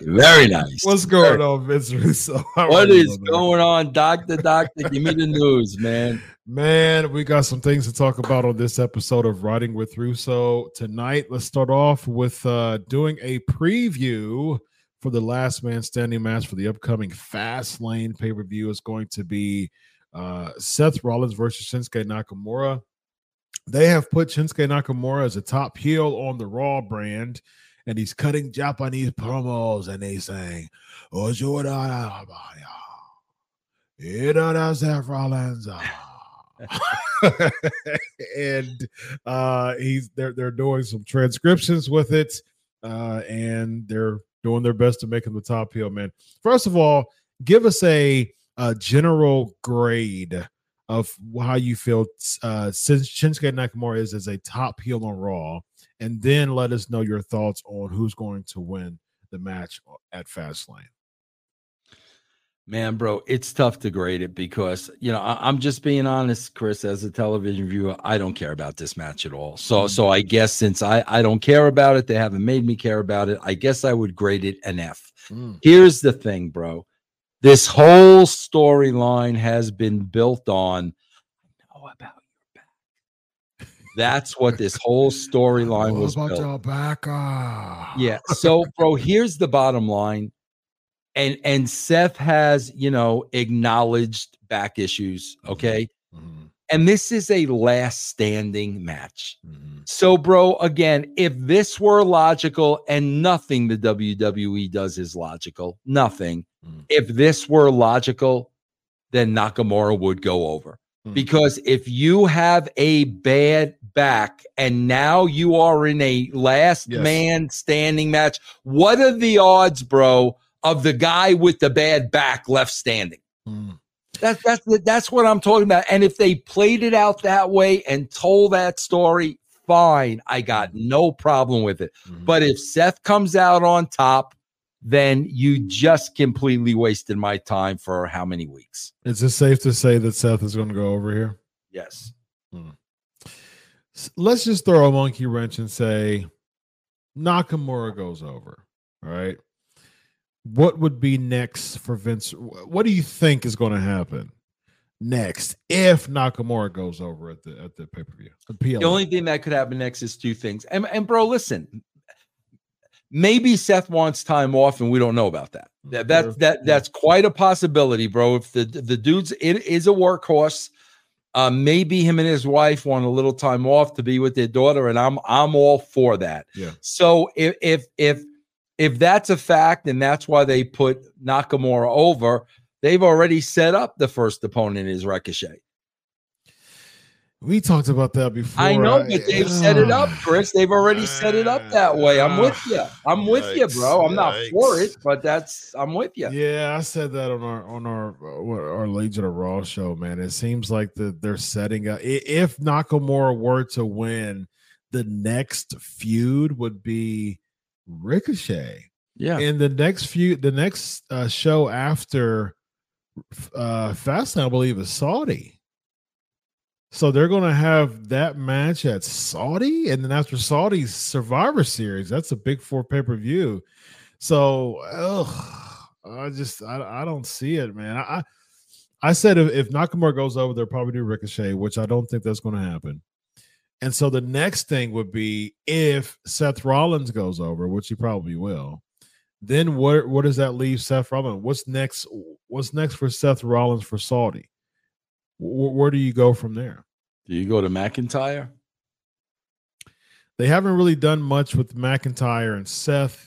Very nice. What's going on, Vince Russo? How What are you, is brother? going on, Doctor? Doctor, give me the news, man. Man, we got some things to talk about on this episode of Writing with Russo tonight. Let's start off with uh, doing a preview for the last man standing match for the upcoming Fast Lane pay per view. Is going to be uh, Seth Rollins versus Shinsuke Nakamura. They have put Shinsuke Nakamura as a top heel on the Raw brand, and he's cutting Japanese promos, and he's saying, "Ojo da da ba da Seth Rollins." ah." and uh he's they're they're doing some transcriptions with it uh and they're doing their best to make him the top heel man first of all give us a, a general grade of how you feel uh since Shinsuke Nakamura is as a top heel on Raw and then let us know your thoughts on who's going to win the match at Fastlane. Man, bro, it's tough to grade it because you know I, am just being honest, Chris. As a television viewer, I don't care about this match at all. So, Mm. so I guess since I I don't care about it, they haven't made me care about it. I guess I would grade it an F. Here's the thing, bro. This whole storyline has been built on. I know about your back. That's what this whole storyline was about built. your back? Ah. Yeah. So, bro, here's the bottom line. And and Seth has, you know, acknowledged back issues, okay? Mhm, And this is a last standing match. mhm. So, bro, again, if this were logical and nothing the WWE does is logical, nothing. Mm. If this were logical, then Nakamura would go over. Mm. Because if you have a bad back and now you are in a last Yes. man standing match, what are the odds, bro, of the guy with the bad back left standing? Mm. That's that's that's what I'm talking about. And if they played it out that way and told that story, fine. I got no problem with it. Mhm. But if Seth comes out on top, then you just completely wasted my time for how many weeks? Is it safe to say that Seth is going to go over here? Yes. Hmm. S- Let's just throw a monkey wrench and say Nakamura goes over. All right. What would be next for Vince? What do you think is going to happen next if Nakamura goes over at the at the pay per view? The only thing that could happen next is two things. And, and bro, listen, maybe Seth wants time off, and we don't know about that. That that, Sure. that that's quite a possibility, bro. If the the dude's it is a workhorse, uh, maybe him and his wife want a little time off to be with their daughter, and I'm I'm all for that. Yeah. So if if if if that's a fact, and that's why they put Nakamura over, they've already set up the first opponent is Ricochet. We talked about that before. I know, but they've set it up, Chris. They've already set it up that way. I'm with you. I'm with you, bro. I'm not for it, but that's I'm with you. Yeah, I said that on our on our uh, what- our Legion of Raw show, man. It seems like that they're setting up. If Nakamura were to win, the next feud would be Ricochet, Yeah. and the next feud, the next uh, show after uh Fastlane, I believe, is Saudi. So they're going to have that match at Saudi, and then after Saudi's Survivor Series, that's a big four pay per view. So, ugh, I just I, I don't see it, man. I I, said if, if Nakamura goes over, they'll probably do Ricochet, which I don't think that's going to happen. And so the next thing would be if Seth Rollins goes over, which he probably will. Then what what does that leave Seth Rollins? What's next? What's next for Seth Rollins for Saudi? Wh- where do you go from there? Do you go to McIntyre? They haven't really done much with McIntyre and Seth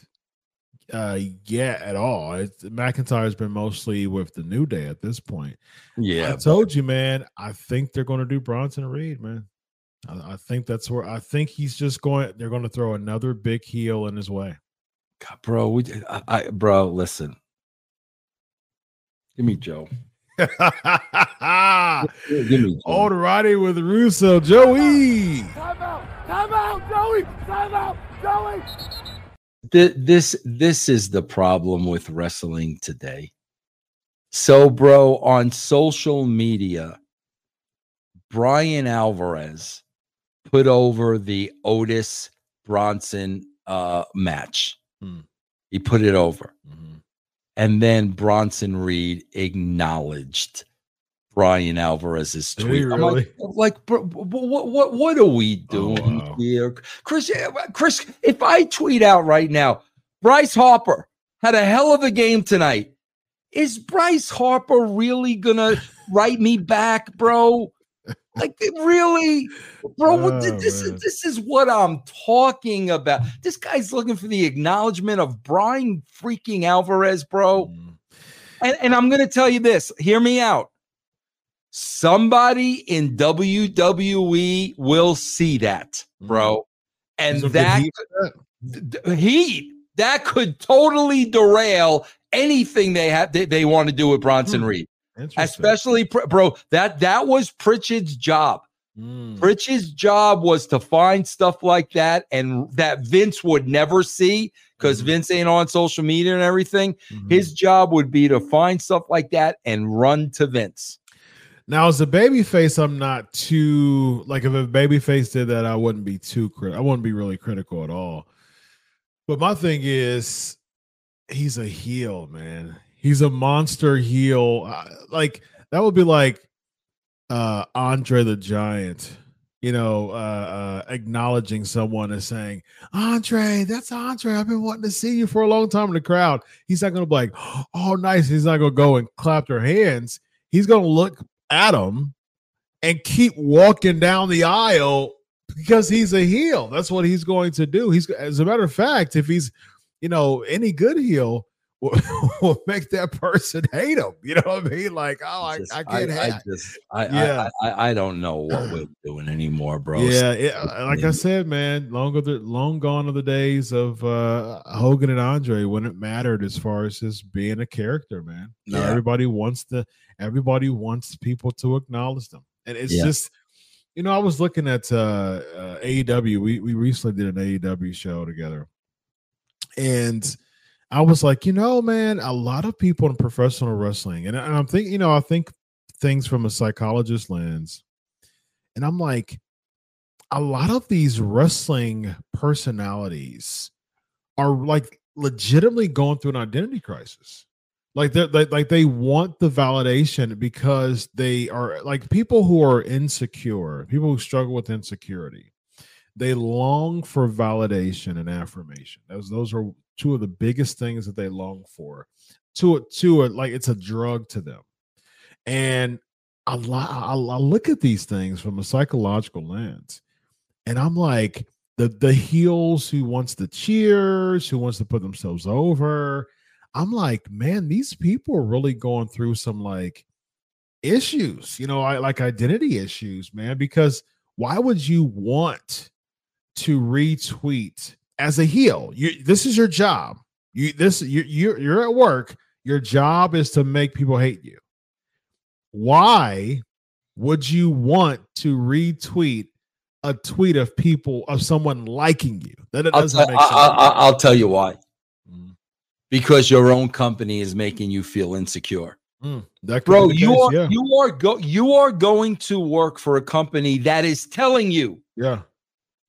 uh yet at all. McIntyre's been mostly with the New Day at this point. Yeah. I told you, man. I think they're going to do Bronson Reed, man. I, I think that's where I think he's just going. They're going to throw another big heel in his way. God, bro, we, I, I, bro, listen. Give me Joe. Give me All righty with Russo, Joey. Time out! Time out, Joey! Time out, Joey! Th- this this is the problem with wrestling today. So, bro, on social media, Brian Alvarez put over the Otis Bronson uh, match. Hmm. He put it over. Mhm. And then Bronson Reed acknowledged Brian Alvarez's tweet. he I'm like, really? like, bro, what, what, what are we Oh, doing wow. here, Chris? Chris, if I tweet out right now, Bryce Harper had a hell of a game tonight. Is Bryce Harper really gonna write me back, bro? Like really, bro? Oh, this is this is what I'm talking about. This guy's looking for the acknowledgement of Brian freaking Alvarez, bro. Mm. And, and I'm going to tell you this hear me out. Somebody in WWE will see that, bro. And that heat that? th- th- heat that could totally derail anything they have they, they want to do with Bronson Hmm. Reed. Especially bro, that that was Pritchard's job. Mm. Pritchard's job was to find stuff like that and that Vince would never see because Mhm. Vince ain't on social media and everything. Mhm. His job would be to find stuff like that and run to Vince. Now, as a baby face, I'm not too like if a baby face did that, I wouldn't be too crit. I wouldn't be really critical at all. But my thing is, he's a heel, man. He's a monster heel. Like that would be like uh Andre the Giant, you know, uh, uh acknowledging someone and saying, Andre, that's Andre. I've been wanting to see you for a long time in the crowd. He's not gonna be like, oh, nice. He's not gonna go and clap their hands. He's gonna look him and keep walking down the aisle because he's a heel. That's what he's going to do. He's as a matter of fact, if he's you know any good heel will, will make that person hate him. You know what I mean? Like, oh, I, Just- I can't I, have. just I, Yeah. I, I I don't know what we're doing anymore, bro. Yeah, it, like I said, man, long the long gone are the days of uh Hogan and Andre when it mattered as far as just being a character, man. Now Yeah. everybody wants to everybody wants people to acknowledge them. And it's Yeah. just you know, I was looking at uh, uh AEW. We we recently did an AEW show together. And I was like, you know, man, a lot of people in professional wrestling, and, I'm thinking, you know, I think things from a psychologist lens. And I'm like, a lot of these wrestling personalities are like legitimately going through an identity crisis. Like they like like they want the validation because they are like people who are insecure, people who struggle with insecurity. They long for validation and affirmation. Those those are two of the biggest things that they long for. To it to it like it's a drug to them. And lot I, I look at these things from a psychological lens and i'm like the the heels who wants the cheers who wants to put themselves over i'm like man these people are really going through some like issues you know I, like identity issues man because why would you want to retweet as a heel you this is your job you this you you're, you're at work your job is to make people hate you why would you want to retweet a tweet of people of someone liking you? That I'll, doesn't tell- make I- sense. I- I- I'll tell you why. Mm, Because your own company is making you feel insecure. mm, Bro, the you are yeah, you are go you are going to work for a company that is telling you yeah,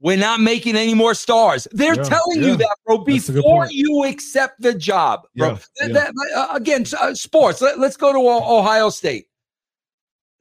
we're not making any more stars. They're Yeah, telling yeah. you that, bro, That's a good before you accept the job, bro. Yeah, That- that- uh, again, uh, sports. Let, us go to Ohio State.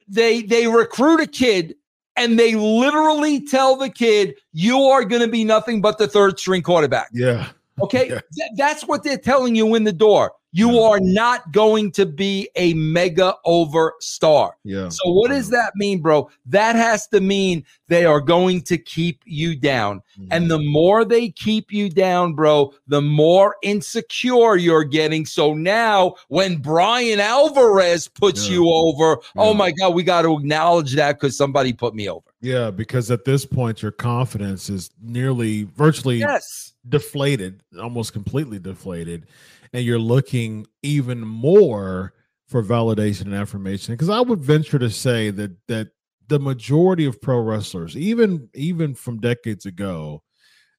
They they recruit a kid and they literally tell the kid, "You are going to be nothing but the third string quarterback." yeah, Okay. Th- that's what they're telling you in the door. You Yeah. are not going to be a mega over star. yeah. So what does that mean, bro? That has to mean they are going to keep you down. Mm. And the more they keep you down, bro, the more insecure you're getting. So now when Brian Alvarez puts Yeah. you over, oh my God, we got to acknowledge that because somebody put me over. yeah, because at this point your confidence is nearly virtually Yes. deflated, almost completely deflated, and you're looking even more for validation and affirmation. Because I would venture to say that that the majority of pro wrestlers, even even from decades ago,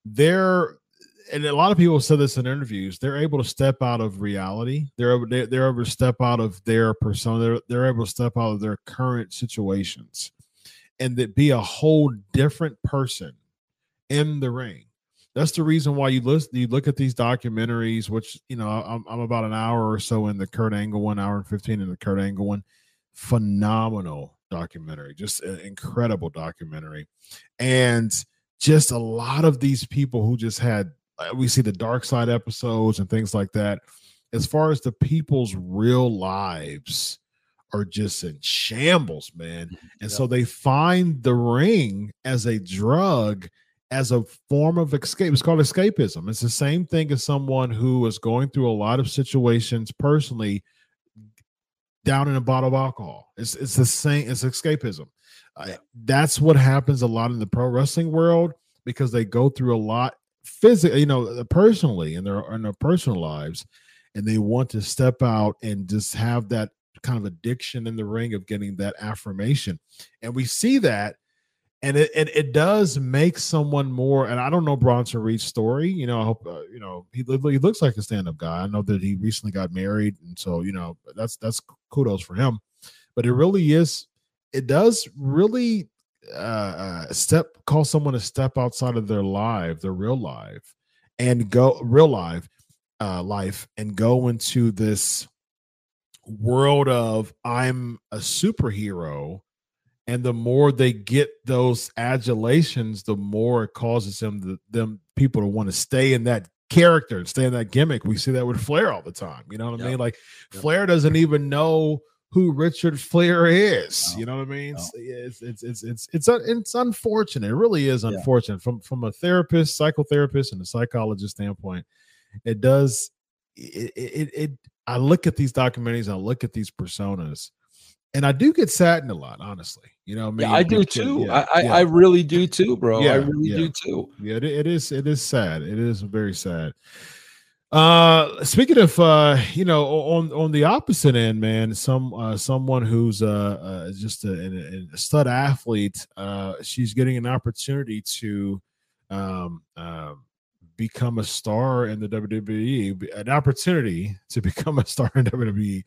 they're and a lot of people said this in interviews. They're able to step out of reality. They're they're, they're able to step out of their persona. They're, they're able to step out of their current situations, and that be a whole different person in the ring that's the reason why you listen you look at these documentaries which you know i'm, I'm about an hour or so in the kurt angle one hour and 15 in the kurt angle one. Phenomenal documentary just an incredible documentary. And just a lot of these people who just had uh, we see the dark side episodes and things like that. As far as the people's real lives are just in shambles man. And yep. so they find the ring as a drug as a form of escape. It's called escapism. It's the same thing as someone who is going through a lot of situations personally down in a bottle of alcohol. It's it's the same. It's escapism. Uh, that's what happens a lot in the pro wrestling world because they go through a lot physically, you know, personally in their in their personal lives, and they want to step out and just have that kind of addiction in the ring of getting that affirmation. And we see that and it, it, it does make someone more. And I don't know Bronson Reed's story. You know, I hope uh, you know he he looks like a stand up guy. I know that he recently got married, and so you know that's that's kudos for him. But it really is. It does really uh, uh, step call someone to step outside of their life, their real life, and go real life, uh, life, and go into this world of I'm a superhero and the more they get those adulations the more it causes them the, them people to want to stay in that character and stay in that gimmick we see that with flair all the time you know what i mean like flair doesn't even know who richard flair is no. you know what i mean no. it's, it's it's it's it's it's unfortunate it really is unfortunate yeah. from from a therapist psychotherapist and a psychologist standpoint it does it, it, it i look at these documentaries i look at these personas and I do get saddened a lot, honestly. You know, I mean, yeah, I do too. Yeah, I, yeah. I really do too, bro. Yeah, I really do too. Yeah, it, it is. It is sad. It is very sad. Uh, speaking of, uh, you know, on on the opposite end, man, some uh, someone who's uh, uh just a, a stud athlete, uh, she's getting an opportunity to um, um become a star in the WWE, an opportunity to become a star in WWE.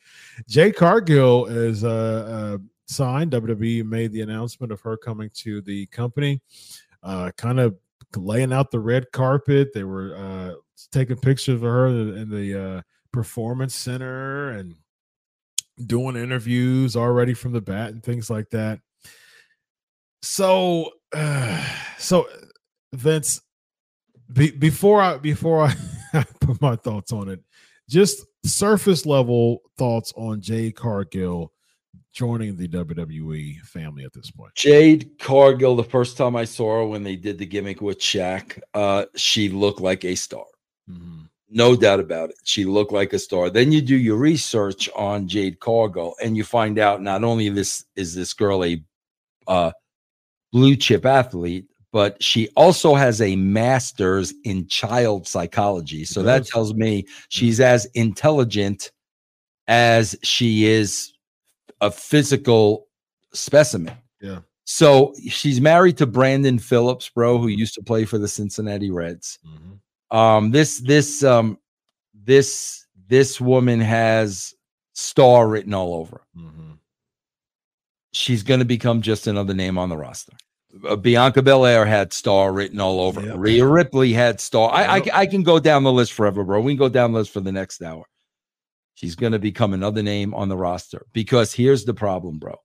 Jade Cargill is uh, uh, signed. WWE made the announcement of her coming to the company, uh, kind of laying out the red carpet. They were uh, taking pictures of her in the uh, performance center and doing interviews already from the bat and things like that. So, uh, so Vince, be, before I before I put my thoughts on it, just surface level thoughts on Jade Cargill joining the WWE family at this point. Jade Cargill, the first time I saw her when they did the gimmick with Shaq, uh, she looked like a star. Mm-hmm. No doubt about it. She looked like a star. Then you do your research on Jade Cargill and you find out not only this is this girl a uh, blue chip athlete, but she also has a master's in child psychology. So that tells me she's as intelligent as she is a physical specimen. Yeah. So she's married to Brandon Phillips, bro, who used to play for the Cincinnati Reds. Mm-hmm. Um, this this um this this woman has star written all over. Mm-hmm. She's going to become just another name on the roster uh, Bianca Belair had star written all over. Yep. Rhea Ripley had star. I, I, I can go down the list forever, bro. We can go down the list for the next hour. She's going to become another name on the roster because here's the problem, bro.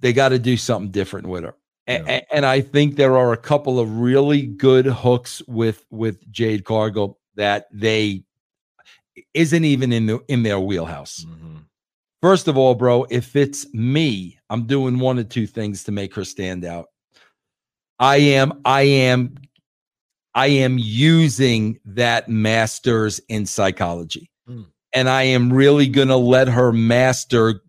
They got to do something different with her. Yeah. And, and I think there are a couple of really good hooks with with Jade Cargill that they isn't even in the in their wheelhouse. Mm-hmm. First of all, bro, if it's me, I'm doing one or two things to make her stand out. I am, I am, I am using that master's in psychology. Mm. And I am really going to let her master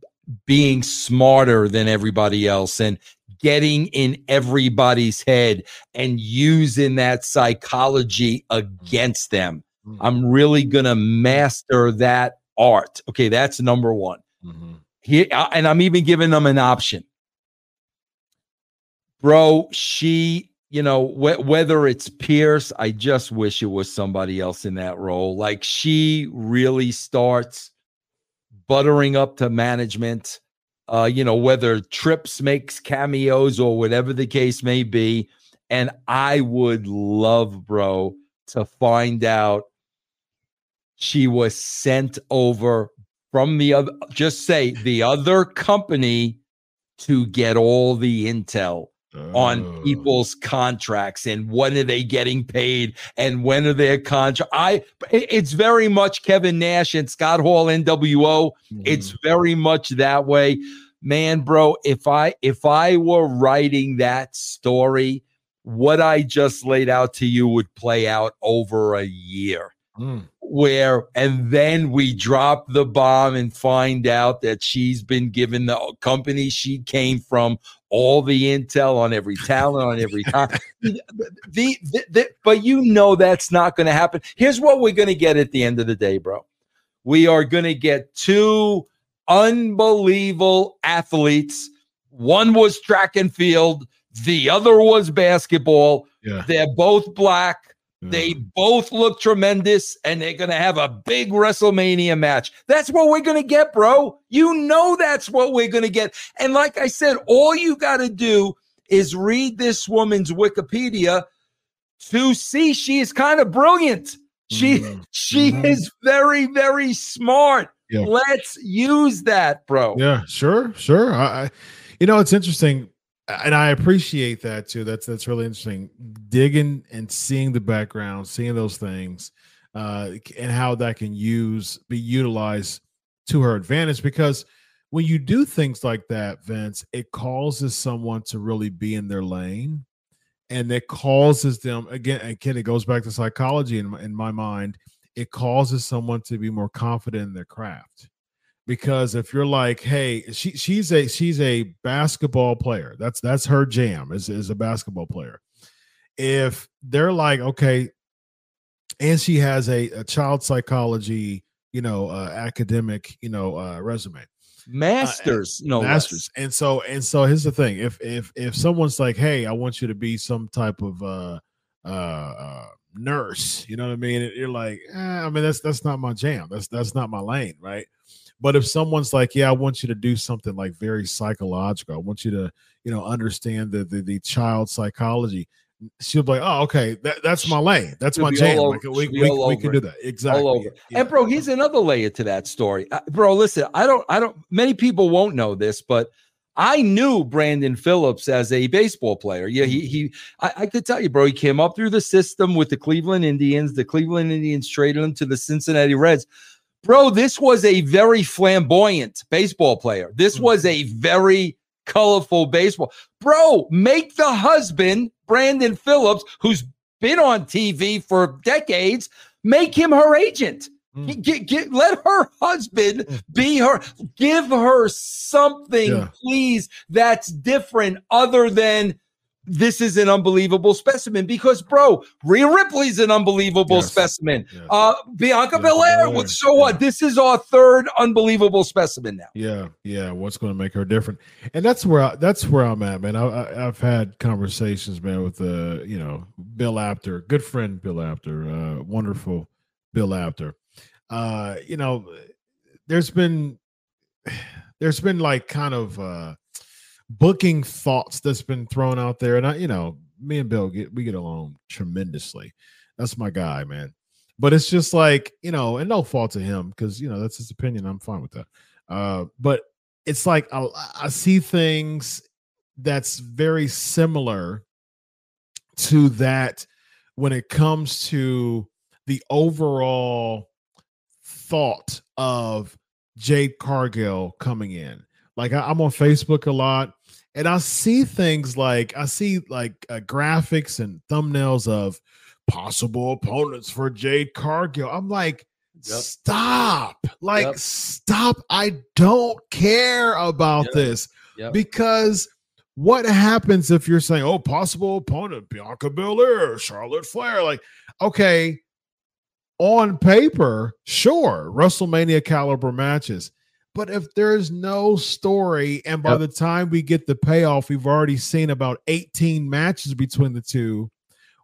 being smarter than everybody else and getting in everybody's head and using that psychology against them. Mm. I'm really going to master that art. Okay, that's number one. Mm-hmm. He, uh, and I'm even giving them an option. Bro, she, you know, wh- whether it's Pierce, I just wish it was somebody else in that role. Like she really starts buttering up to management. Uh, you know, whether Trips makes cameos or whatever the case may be, And I would love, bro, to find out she was sent over from the other, just say the other company to get all the intel on Oh. people's contracts and when are they getting paid and when are their contract. I it's very much Kevin Nash and Scott Hall NWO. It's Mhm. very much that way. Man, bro, if I if I were writing that story, what I just laid out to you would play out over a year Mm. where and then we drop the bomb and find out that she's been given the company she came from all the intel on every talent on every time. The, the, the- but you know that's not going to happen. Here's what we're going to get at the end of the day bro. We are going to get two unbelievable athletes. One was track and field the other was basketball. Yeah. they're both black. They both look tremendous and they're going to have a big WrestleMania match. That's what we're going to get, bro. You know that's what we're going to get. And like I said, all you got to do is read this woman's Wikipedia to see she is kind of brilliant. She Mhm. she Mhm. is very very smart. Yeah. Let's use that, bro. Yeah, sure, sure. I, I, you know, it's interesting, and I appreciate that too. That's that's really interesting. Digging and seeing the background, seeing those things, uh, and how that can use be utilized to her advantage. Because when you do things like that, Vince, it causes someone to really be in their lane, and it causes them again. Again, it goes back to psychology in my, in my mind. It causes someone to be more confident in their craft because if you're like hey she she's a she's a basketball player. That's that's her jam is is a basketball player. If they're like okay and she has a, a child psychology you know uh, academic you know uh, resume. Masters, no less. masters. And so and so here's the thing. If if if someone's like hey i want you to be some type of uh uh, uh nurse you know what i mean? You're like eh, i mean that's that's not my jam. That's that's not my lane right but if someone's like yeah i want you to do something like very psychological i want you to you know understand the the, the child psychology she'll be like oh okay that, that's my lane that's She'll my jam Like, we, we, we can do that exactly. Yeah. And bro, here's another layer to that story. Uh, bro, listen, I don't, I don't. Many people won't know this, but I knew Brandon Phillips as a baseball player. Yeah, he, he. I, I could tell you, bro. He came up through the system with the Cleveland Indians. The Cleveland Indians traded him to the Cincinnati Reds. Bro, this was a very flamboyant baseball player. This Mhm. was a very colorful baseball. Bro, make the husband, Brandon Phillips, who's been on TV for decades, make him her agent. Mm. Get, get, get- let her husband be her. Give her something, Yeah. please, that's different other than this is an unbelievable specimen. Because, bro, Rhea Ripley's an unbelievable Yes. specimen. Yes. Uh, Bianca Bianca Belair. Belair, So what? yeah. This is our third unbelievable specimen now. Yeah, yeah. What's going to make her different? And that's where I, that's where I'm at, man. I, I, I've had conversations, man, with uh, you know, Bill Apter, good friend Bill Apter, uh, wonderful Bill Apter. Uh, you know, there's been there's been like kind of uh booking thoughts that's been thrown out there, and I, you know, me and Bill get we get along tremendously. That's my guy, man. But it's just like you know, and no fault to him because you know that's his opinion. I'm fine with that. Uh, but it's like I, I see things that's very similar to that when it comes to the overall thought of Jade Cargill coming in. Like I, I'm on Facebook a lot, and I see things like I see like uh, graphics and thumbnails of possible opponents for Jade Cargill. I'm like, Yep. stop! Like, Yep. stop! I don't care about Yep. this because what happens if you're saying, "Oh, possible opponent Bianca Belair, Charlotte Flair"? Like, okay, on paper, sure, WrestleMania caliber matches. But if there's no story, and by Yep. the time we get the payoff, we've already seen about 18 matches between the two.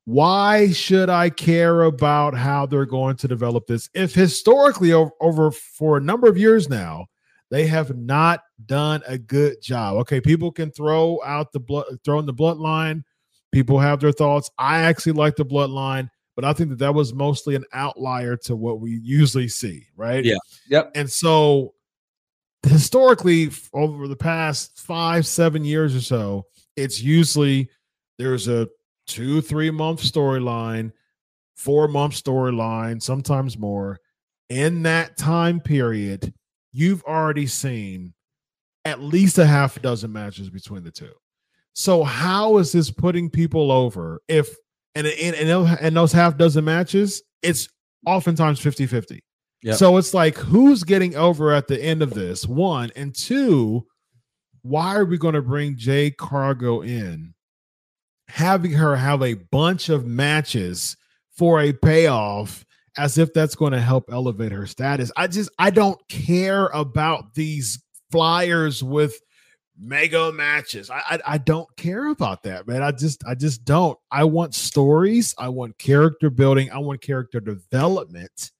Why should I care about how they're going to develop this? If historically, over, over for a number of years now, they have not done a good job. Okay, people can throw out the blood, throw in the bloodline, People have their thoughts. I actually like the bloodline, but I think that that was mostly an outlier to what we usually see, right? Yeah. Yep. And so historically over the past 5 7 years or so, it's usually there's a 2 3 month storyline, 4 month storyline, sometimes more. In that time period, you've already seen at least a half a dozen matches between the two. So how is this putting people over if and in and those half dozen matches, it's oftentimes 50-50. Yep. So it's like who's getting over at the end of this? One and two, why are we going to bring Jade Cargill in? Having her have a bunch of matches for a payoff as if that's going to help elevate her status. I just I don't care about these flyers with mega matches. I, I, I don't care about that, man. I just I just don't. I want stories. I want character building. I want character development.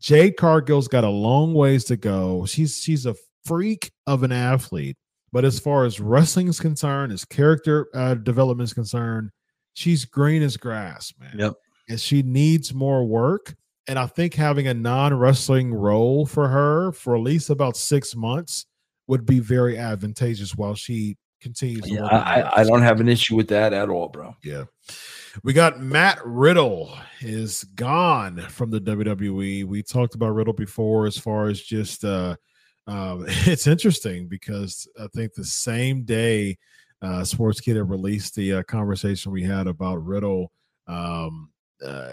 Jade Cargill's got a long ways to go. She's she's a freak of an athlete, but as far as wrestling is concerned, as character uh, development is concerned, she's green as grass, man. Yep. And she needs more work. And I think having a non wrestling role for her for at least about six months would be very advantageous while she continues. Yeah, I, I don't have an issue with that at all, bro. Yeah. We got Matt Riddle is gone from the WWE. We talked about Riddle before as far as just uh um, it's interesting because I think the same day uh Sportskeeda released the uh, conversation we had about Riddle um uh,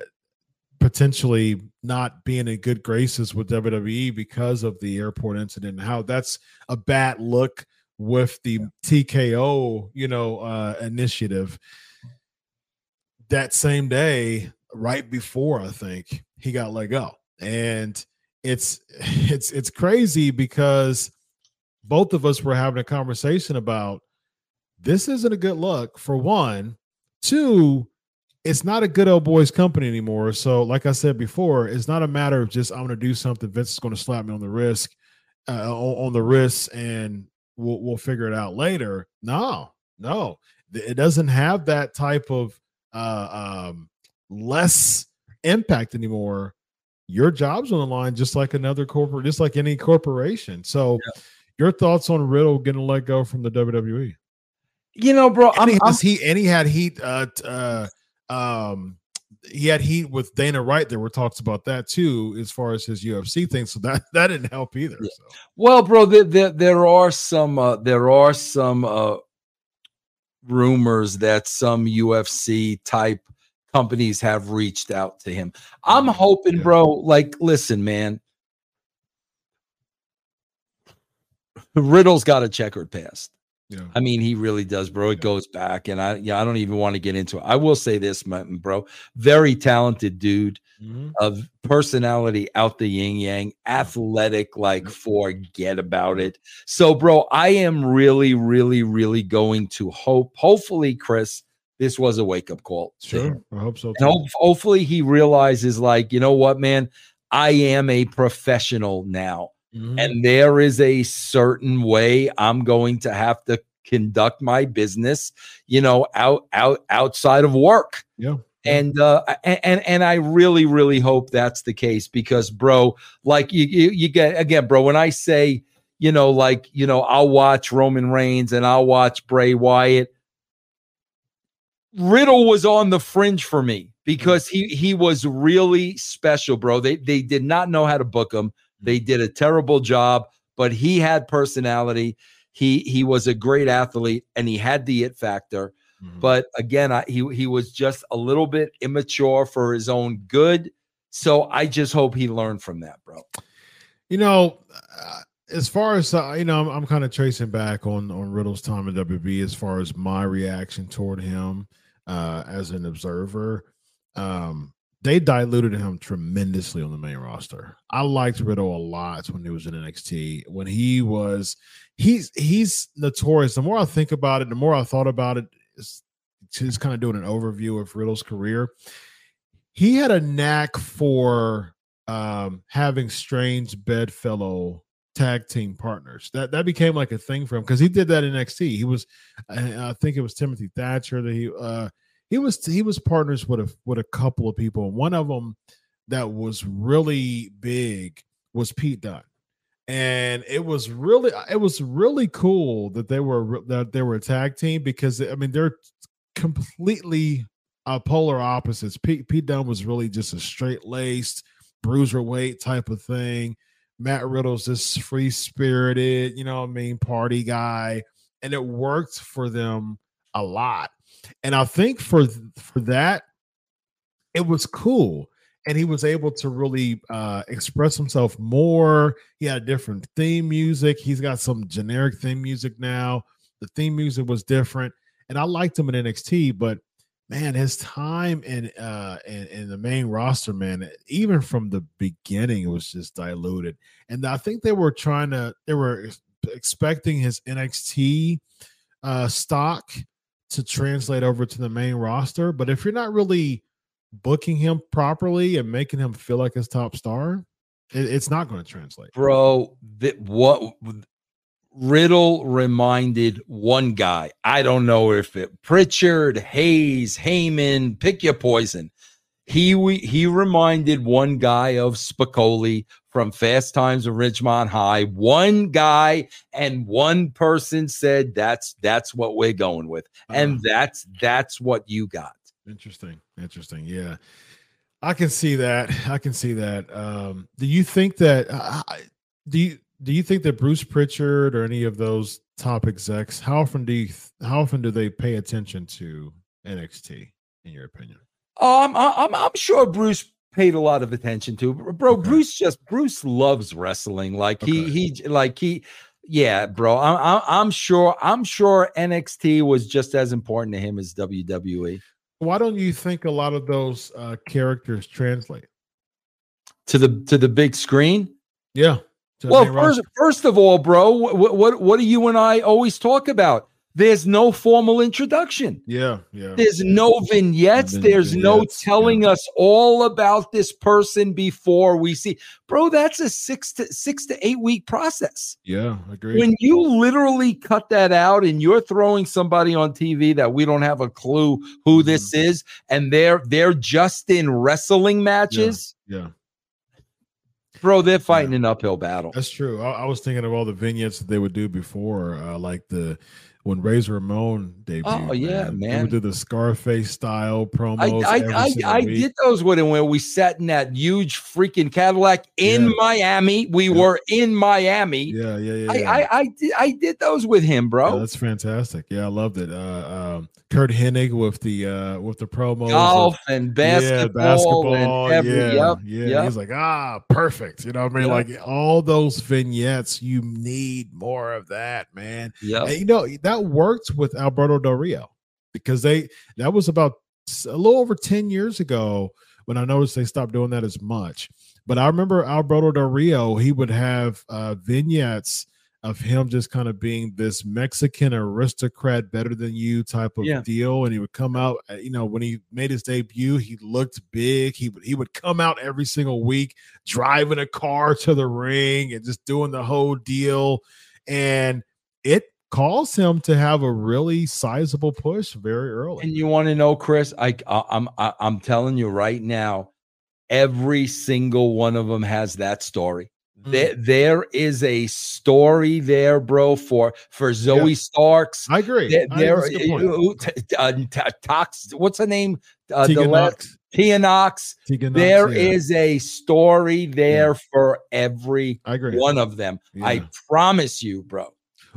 potentially not being in good graces with WWE because of the airport incident and how that's a bad look with the TKO, you know, uh, initiative. That same day, right before I think he got let go, and it's it's it's crazy because both of us were having a conversation about this isn't a good look for one. Two, it's not a good old boys company anymore. So, like I said before, it's not a matter of just I'm going to do something. Vince is going to slap me on the wrist, uh, on, the wrist, and we'll we'll figure it out later. No, no, it doesn't have that type of uh, um, less impact anymore. Your job's on the line, just like another corporate, just like any corporation. So, yeah. your thoughts on Riddle getting let go from the WWE? You know, bro, and I'm, he, I'm, he and he had heat. Uh, uh, um, he had heat with Dana White. There were talks about that too, as far as his UFC thing. So that that didn't help either. Yeah. So. Well, bro, there, there, there are some uh, there are some uh, rumors that some UFC type companies have reached out to him. I'm mm, hoping, yeah. bro. Like, listen, man. Riddle's got a checkered past. Yeah. I mean, he really does, bro. It yeah. goes back, and I, yeah, I don't even want to get into it. I will say this, man, bro. Very talented dude mm-hmm. of personality out the yin yang, athletic, like forget about it. So, bro, I am really, really, really going to hope. Hopefully, Chris, this was a wake up call. Sure, I hope so. Hope, hopefully, he realizes, like, you know what, man, I am a professional now. Mm-hmm. And there is a certain way I'm going to have to conduct my business, you know, out out outside of work. Yeah. And uh and and I really really hope that's the case because bro, like you you, you get again, bro, when I say, you know, like, you know, I'll watch Roman Reigns and I'll watch Bray Wyatt. Riddle was on the fringe for me because he he was really special, bro. They they did not know how to book him. They did a terrible job, but he had personality. He he was a great athlete and he had the it factor. Mm-hmm. But again, I, he he was just a little bit immature for his own good. So I just hope he learned from that, bro. You know, uh, as far as uh, you know, I'm, I'm kind of tracing back on on Riddle's time in WB as far as my reaction toward him uh, as an observer. Um, they diluted him tremendously on the main roster. I liked Riddle a lot when he was in NXT. When he was, he's he's notorious. The more I think about it, the more I thought about it. He's kind of doing an overview of Riddle's career. He had a knack for um, having strange bedfellow tag team partners. That that became like a thing for him because he did that in NXT. He was, I, I think it was Timothy Thatcher that he uh he was he was partners with a with a couple of people. One of them that was really big was Pete Dunne. And it was really it was really cool that they were that they were a tag team because I mean they're completely uh, polar opposites. Pete, Pete Dunne was really just a straight laced bruiserweight type of thing. Matt Riddle's this free spirited, you know I mean, party guy. And it worked for them a lot. And I think for for that, it was cool. And he was able to really uh, express himself more. He had a different theme music. He's got some generic theme music now. The theme music was different. And I liked him in NXT, but man, his time in uh in, in, the main roster, man, even from the beginning, it was just diluted. And I think they were trying to they were expecting his NXT uh stock to translate over to the main roster. But if you're not really booking him properly and making him feel like his top star, it, it's not going to translate. Bro, that what Riddle reminded one guy. I don't know if it Pritchard, Hayes, Heyman, pick your poison. He we, he reminded one guy of Spicoli from Fast Times of Ridgemont High. One guy and one person said that's that's what we're going with, and uh, that's that's what you got. Interesting, interesting. Yeah, I can see that. I can see that. Um, do you think that? Uh, do you do you think that Bruce Pritchard or any of those top execs, how often do you, how often do they pay attention to NXT? In your opinion? Um, I'm I'm I'm sure Bruce paid a lot of attention to, bro. Okay. Bruce just Bruce loves wrestling. Like okay. he he like he. Yeah, bro. I'm I'm sure I'm sure NXT was just as important to him as WWE. Why don't you think a lot of those uh, characters translate to the to the big screen? Yeah. Well, first, first of all, bro, what, what what do you and I always talk about? There's no formal introduction. Yeah, yeah. There's no vignettes. There's vignettes, no telling yeah. us all about this person before we see. Bro, that's a six to six to eight week process. Yeah, agree. When you literally cut that out and you're throwing somebody on TV that we don't have a clue who mm-hmm. this is, and they're they're just in wrestling matches. yeah. yeah bro, they're fighting yeah. an uphill battle. That's true. I, I, was thinking of all the vignettes that they would do before, uh, like the when Razor Ramon debuted. Oh yeah, man. man. They would the Scarface style promos. I I, I, I did those with him where we sat in that huge freaking Cadillac in yeah. Miami. We yeah. were in Miami. Yeah, yeah, yeah. I, I, I, did I did those with him, bro. Yeah, that's fantastic. Yeah, I loved it. Uh, um, Curt Hennig with the uh with the promos golf of, and basketball, yeah, basketball, and every, yeah, yep, yeah. Yep. He's like, ah, perfect. You know what I mean? Yep. Like all those vignettes, you need more of that, man. Yeah, you know that worked with Alberto Del Rio because they that was about a little over ten years ago when I noticed they stopped doing that as much. But I remember Alberto Del Rio, he would have uh, vignettes of him just kind of being this Mexican aristocrat, better than you type of yeah. deal. And he would come out, uh, you know, when he made his debut, he looked big. He would he would come out every single week, driving a car to the ring and just doing the whole deal. And it caused him to have a really sizable push very early. And you want to know, Chris? I, I I'm I, I'm telling you right now, every single one of them has that story. There, mm. there is a story there, bro. For for Zoe yeah. Starks, I agree. There, there uh, Tox, what's her name? Uh, Tegan Nox. Tia Nox. Tegan Nox, there yeah. is a story there yeah. for every one of them. I promise you, bro.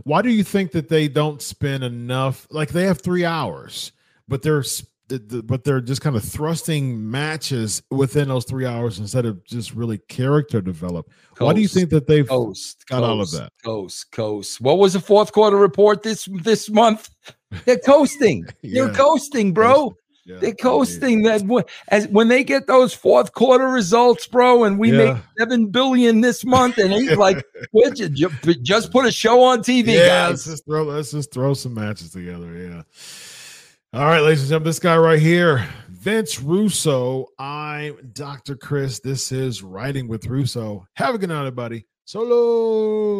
Why do you think that they don't spend enough? Like they have three hours, but they're the, the, but they're just kind of thrusting matches within those three hours instead of just really character develop. Coast, Why do you think that they've coast, got coast, all of that? Coast, coast. What was the fourth quarter report this this month? They're coasting. yeah. They're coasting, bro. Yeah, They're coasting. That as when they get those fourth quarter results, bro, and we make seven billion this month, and he's like, just put a show on TV, yeah, guys. Let's just throw let's just throw some matches together. Yeah. All right, ladies and gentlemen, this guy right here, Vince Russo. I'm Dr. Chris. This is Writing with Russo. Have a good night, everybody. Solo.